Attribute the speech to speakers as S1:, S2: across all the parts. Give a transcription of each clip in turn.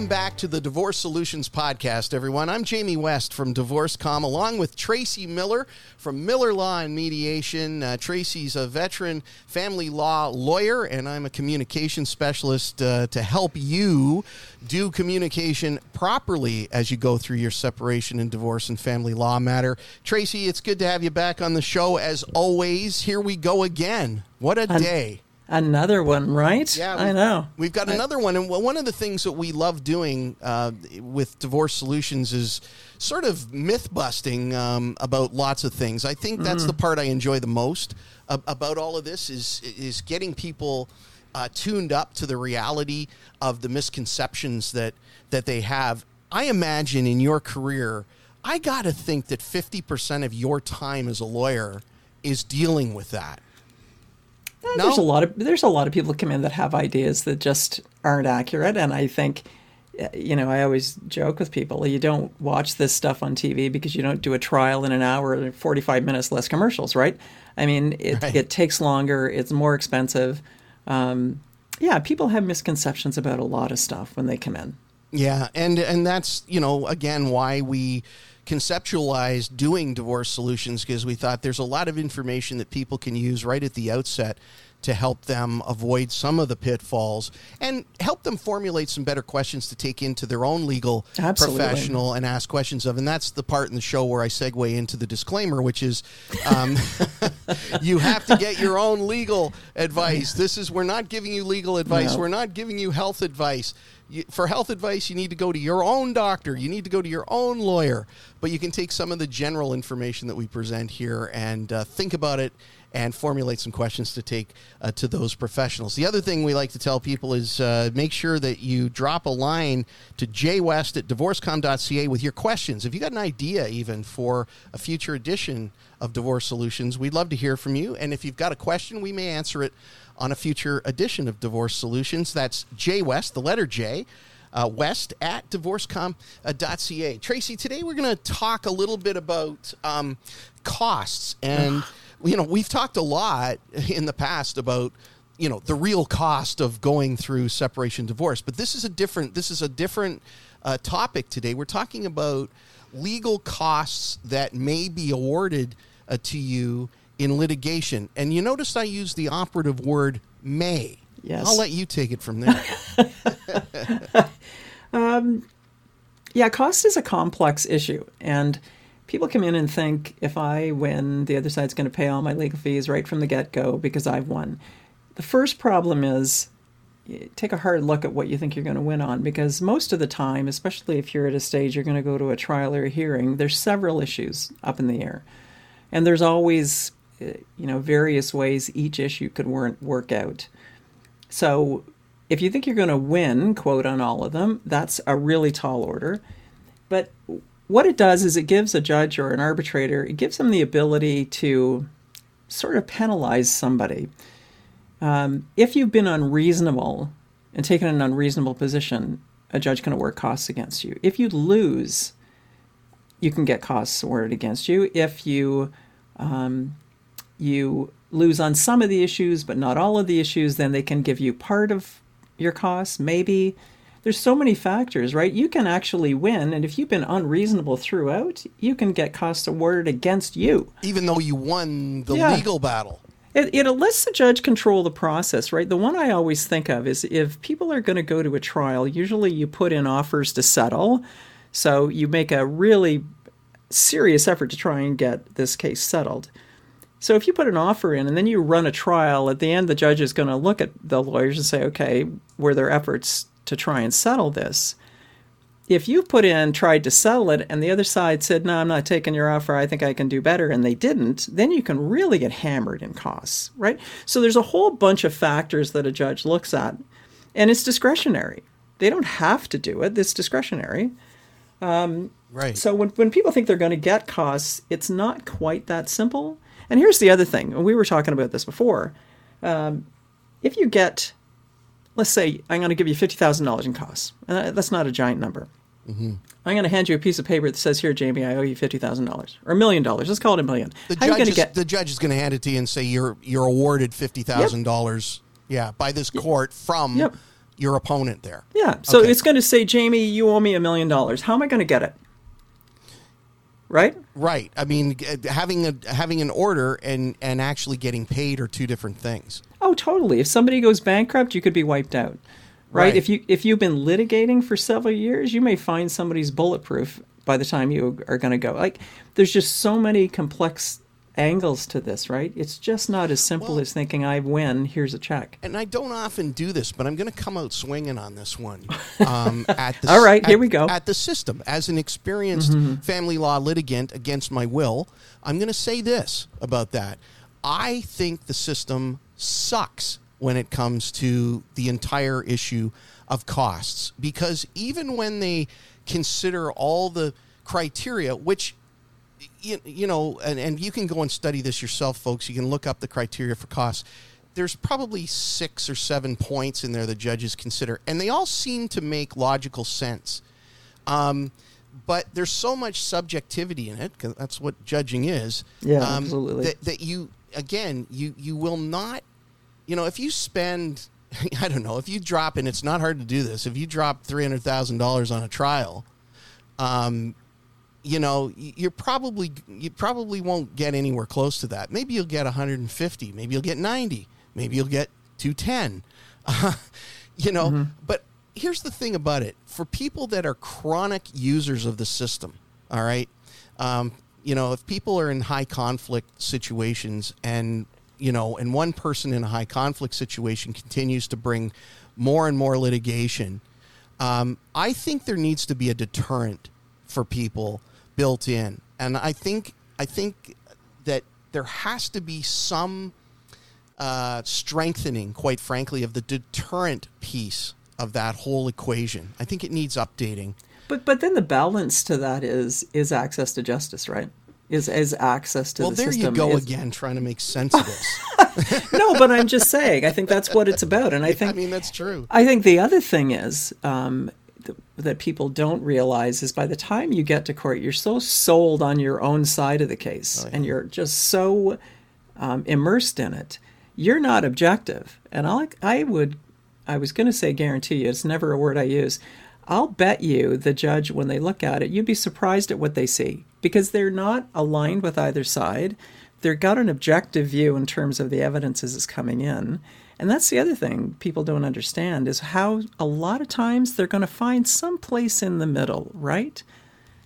S1: Welcome back to the Divorce Solutions Podcast, everyone. I'm Jamie West from DivorceCom, along with Tracy Miller from Miller Law and Mediation. Uh, Tracy's a veteran family law lawyer, and I'm a communication specialist uh, to help you do communication properly as you go through your separation and divorce and family law matter. Tracy, it's good to have you back on the show as always. Here we go again. What a day.
S2: Another one, right?
S1: Yeah,
S2: I know.
S1: We've got another one, and one of the things that we love doing uh, with Divorce Solutions is sort of myth busting um, about lots of things. I think that's the part I enjoy the most uh, about all of this is is getting people uh, tuned up to the reality of the misconceptions that that they have. I imagine in your career, I got to think that fifty percent of your time as a lawyer is dealing with that. No?
S2: There's a lot of there's a lot of people come in that have ideas that just aren't accurate, and I think, uh, you know, I always joke with people: you don't watch this stuff on TV because you don't do a trial in an hour, and 45 minutes less commercials, right? I mean, it
S1: Right.
S2: it takes longer, it's more expensive. Um, yeah, people have misconceptions about a lot of stuff when they come in.
S1: Yeah, and and that's you know again why we conceptualized doing divorce solutions because we thought there's a lot of information that people can use right at the outset to help them avoid some of the pitfalls and help them formulate some better questions to take into their own legal
S2: Absolutely.
S1: professional and ask questions of. And that's the part in the show where I segue into the disclaimer, which is um, you have to get your own legal advice. This is, we're not giving you legal advice,
S2: No.
S1: we're not giving you health advice. You, for health advice, you need to go to your own doctor. You need to go to your own lawyer. But you can take some of the general information that we present here and uh, think about it and formulate some questions to take uh, to those professionals. The other thing we like to tell people is uh, make sure that you drop a line to jwest at divorcecom.ca with your questions. If you got an idea even for a future edition of Divorce Solutions, we'd love to hear from you. And if you've got a question, we may answer it on a future edition of Divorce Solutions. That's J West, the letter J, uh, west at divorcecom.ca. Tracy, today we're going to talk a little bit about um, costs. And, you know, we've talked a lot in the past about you know the real cost of going through separation divorce but this is a different this is a different uh, topic today we're talking about legal costs that may be awarded uh, to you in litigation and you notice i use the operative word may
S2: Yes.
S1: i'll let you take it from there um,
S2: Yeah, cost is a complex issue, and people come in and think if I win, the other side's going to pay all my legal fees right from the get go because I've won. The first problem is take a hard look at what you think you're going to win on because most of the time, especially if you're at a stage you're going to go to a trial or a hearing, there's several issues up in the air. And there's always, you know, various ways each issue could wor- work out. So if you think you're going to win, quote, on all of them, that's a really tall order. But what it does is it gives a judge or an arbitrator, it gives them the ability to sort of penalize somebody. Um, if you've been unreasonable and taken an unreasonable position, a judge can award costs against you. If you lose, you can get costs awarded against you. If you um, you lose on some of the issues, but not all of the issues, then they can give you part of your costs, maybe. There's so many factors, right? You can actually win, and if you've been unreasonable throughout, you can get costs awarded against you.
S1: even though you won the
S2: Yeah.
S1: legal battle
S2: It, it lets the judge control the process, right? The one I always think of is if people are going to go to a trial, usually you put in offers to settle. So you make a really serious effort to try and get this case settled. So if you put an offer in and then you run a trial, at the end the judge is going to look at the lawyers and say, okay, were there efforts to try and settle this? If you put in tried to settle it and the other side said, no, I'm not taking your offer, I think I can do better, and they didn't, then you can really get hammered in costs, right? So there's a whole bunch of factors that a judge looks at, and it's discretionary. They don't have to do it, it's discretionary.
S1: Um, right
S2: So when, when people think they're going to get costs, it's not quite that simple. And here's the other thing, we were talking about this before. Um, if you get, let's say, I'm going to give you $50,000 in costs, and that's not a giant number. I'm going to hand you a piece of paper that says, "Here, Jamie, I owe you fifty thousand dollars or a million dollars. Let's call it a million.
S1: the
S2: How
S1: judge
S2: going to
S1: is,
S2: get?
S1: the judge is going to hand it to you and say you're you're awarded fifty thousand dollars yeah by this court from
S2: Yep.
S1: your opponent there.
S2: Yeah. So
S1: Okay.
S2: it's going to say, Jamie, you owe me a million dollars. How am I going to get it? Right?
S1: Right. I mean, uh, having a having an order and and actually getting paid are two different things.
S2: Oh, totally. If somebody goes bankrupt, you could be wiped out. Right?
S1: Right.
S2: If you if you've been litigating for several years, you may find somebody's bulletproof by the time you are going to go. Like there's just so many complex angles to this, right? It's just not as simple
S1: Well-
S2: as thinking I win, here's a check.
S1: And I don't often do this, but I'm going to come out swinging on this one. Um, at the,
S2: All right,
S1: at-
S2: here we go. Mm-hmm.
S1: At the system, as an experienced family law litigant against my will, I'm going to say this about that. I think the system sucks when it comes to the entire issue of costs because even when they consider all the criteria, which you, you know, and, and you can go and study this yourself, folks. You can look up the criteria for costs. There's probably six or seven points in there the judges consider, and they all seem to make logical sense. Um, but there's so much subjectivity in it, 'cause that's what judging is.
S2: Yeah,
S1: um,
S2: absolutely.
S1: That, that you, again, you, you will not, you know, if you spend, I don't know, if you drop, and it's not hard to do this, if you drop $300,000 on a trial, um, you know, you're probably you probably won't get anywhere close to that. Maybe you'll get 150. Maybe you'll get 90. Maybe you'll get 210. you know, but here's the thing about it: for people that are chronic users of the system, all right, um, you know, if people are in high conflict situations and you know, and one person in a high conflict situation continues to bring more and more litigation, um, I think there needs to be a deterrent for people built in, and I think I think that there has to be some uh, strengthening, quite frankly, of the deterrent piece of that whole equation. I think it needs updating.
S2: But but then the balance to that is is access to justice, right? Is is access to
S1: Well,
S2: the
S1: there
S2: system.
S1: you go
S2: is-
S1: again, trying to make sense of this.
S2: no, but I'm just saying. I think that's what it's about, and I think
S1: I mean, that's true.
S2: I think the other thing is um, that people don't realize is by the time you get to court, you're so sold on your own side of the case, and you're just so um, immersed in it. You're not objective, and I I would I was going to say guarantee you. It's never a word I use. I'll bet you the judge, when they look at it, you'd be surprised at what they see because they're not aligned with either side. They've got an objective view in terms of the evidence as it's coming in. And that's the other thing people don't understand is how a lot of times they're going to find some place in the middle, right?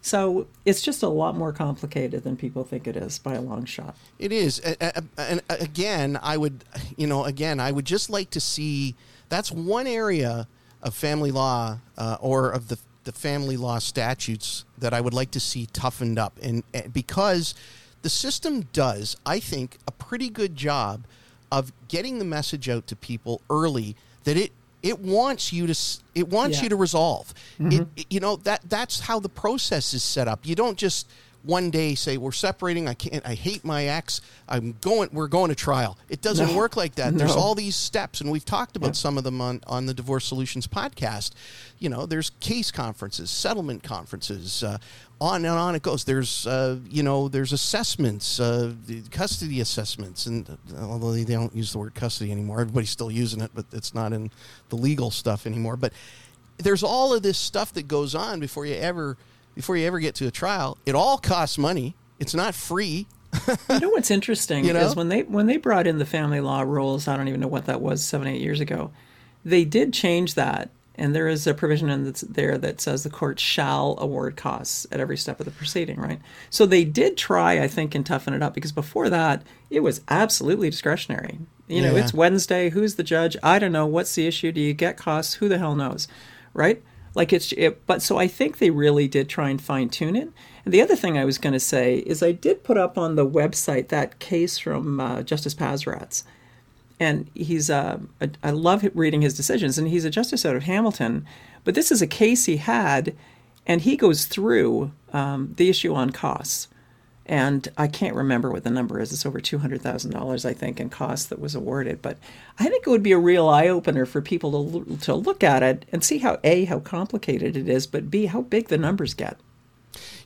S2: So it's just a lot more complicated than people think it is by a long shot.
S1: It is, and again, I would, you know, again, I would just like to see. That's one area of family law uh, or of the the family law statutes that I would like to see toughened up, and, and because the system does, I think, a pretty good job of getting the message out to people early that it it wants you to it wants
S2: Yeah.
S1: you to resolve. It, mm-hmm. it- you know that that's how the process is set up. You don't just one day say we're separating. I can't. I hate my ex. I'm going. We're going to trial. It doesn't
S2: No.
S1: work like that. There's all these steps, and we've talked about some of them on on the Divorce Solutions podcast. You know, there's case conferences, settlement conferences, uh, on and on it goes. There's uh, you know, there's assessments, uh, the custody assessments, and uh, although they don't use the word custody anymore, everybody's still using it, but it's not in the legal stuff anymore. But there's all of this stuff that goes on before you ever before you ever get to a trial. It all costs money. It's not free.
S2: You know what's interesting
S1: You know?
S2: is when they when they brought in the family law rules. I don't even know what that was seven eight years ago. They did change that, and there is a provision in that's there that says the court shall award costs at every step of the proceeding. Right. So they did try, I think, and toughen it up because before that it was absolutely discretionary. You know,
S1: Yeah.
S2: it's Wednesday. Who's the judge? I don't know. What's the issue? Do you get costs? Who the hell knows? Right. Like it's, it, but so I think they really did try and fine tune it. And the other thing I was going to say is I did put up on the website that case from uh, Justice Pazaratz, and he's uh, a, I love reading his decisions, and he's a justice out of Hamilton. But this is a case he had, and he goes through um, the issue on costs. And I can't remember what the number is. It's over two hundred thousand dollars, I think, in costs that was awarded. But I think it would be a real eye opener for people to to look at it and see how a how complicated it is, but b how big the numbers get.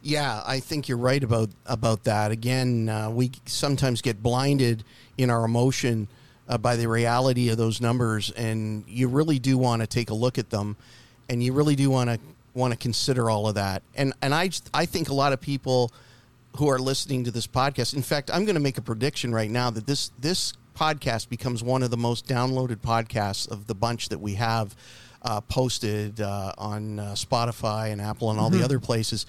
S1: Yeah, I think you're right about about that. Again, uh, we sometimes get blinded in our emotion uh, by the reality of those numbers, and you really do want to take a look at them, and you really do want to want to consider all of that. And and I I think a lot of people who are listening to this podcast. In fact, I'm going to make a prediction right now that this this podcast becomes one of the most downloaded podcasts of the bunch that we have uh, posted uh, on uh, Spotify and Apple and all
S2: Mm-hmm.
S1: the other places,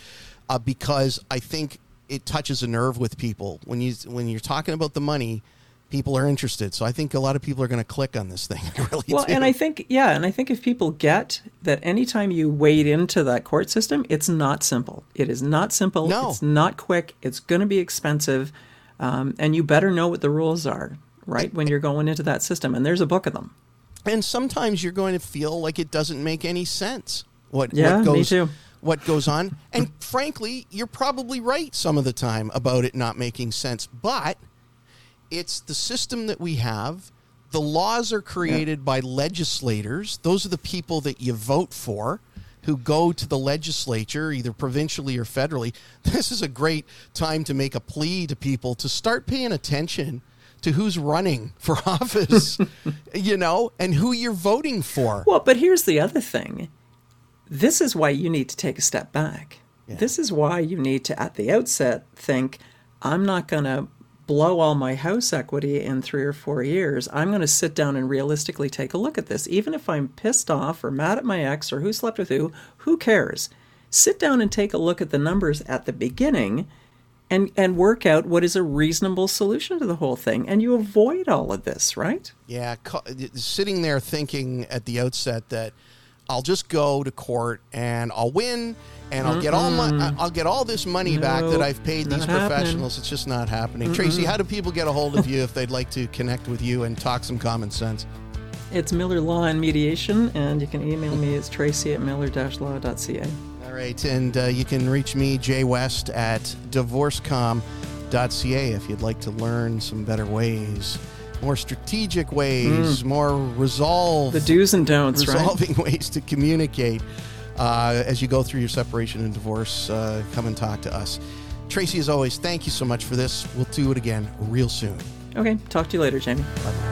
S1: uh, because I think it touches a nerve with people when you when you're talking about the money. People are interested, so I think a lot of people are going to click on this thing. Really
S2: Well,
S1: do.
S2: and I think, yeah, and I think if people get that anytime you wade into that court system, it's not simple. It is not simple.
S1: No.
S2: It's not quick. It's going to be expensive. Um, and you better know what the rules are, right, when you're going into that system. And there's a book of them.
S1: and sometimes you're going to feel like it doesn't make any sense what
S2: Yeah,
S1: what
S2: me too.
S1: what goes on and frankly you're probably right some of the time about it not making sense but it's the system that we have. The laws are created by legislators. Those are the people that you vote for who go to the legislature either provincially or federally. This is a great time to make a plea to people to start paying attention to who's running for office you know and who you're voting for.
S2: Well, but here's the other thing. This is why you need to take a step back. This is why you need to, at the outset, think I'm not going to blow all my house equity in three or four years. I'm going to sit down and realistically take a look at this. Even if I'm pissed off or mad at my ex or who slept with who, who cares? Sit down and take a look at the numbers at the beginning and, and work out what is a reasonable solution to the whole thing. And you avoid all of this, right?
S1: Yeah, sitting there thinking at the outset that I'll just go to court and I'll win and I'll get all my I'll get all this money back that I've paid these
S2: not happening.
S1: professionals. It's just not happening. Tracy, how do people get a hold of you if they'd like to connect with you and talk some common sense?
S2: It's Miller Law and Mediation, and you can email me. It's tracy at miller-law.ca.
S1: All right, and uh, you can reach me, Jay West, at divorcecom.ca if you'd like to learn some better ways, more strategic ways, more resolve.
S2: The do's and don'ts, right?
S1: resolving ways to communicate uh, as you go through your separation and divorce. Uh, come and talk to us. Tracy, as always, thank you so much for this. We'll do it again real soon.
S2: Okay, talk to you later, Jamie.
S1: Bye.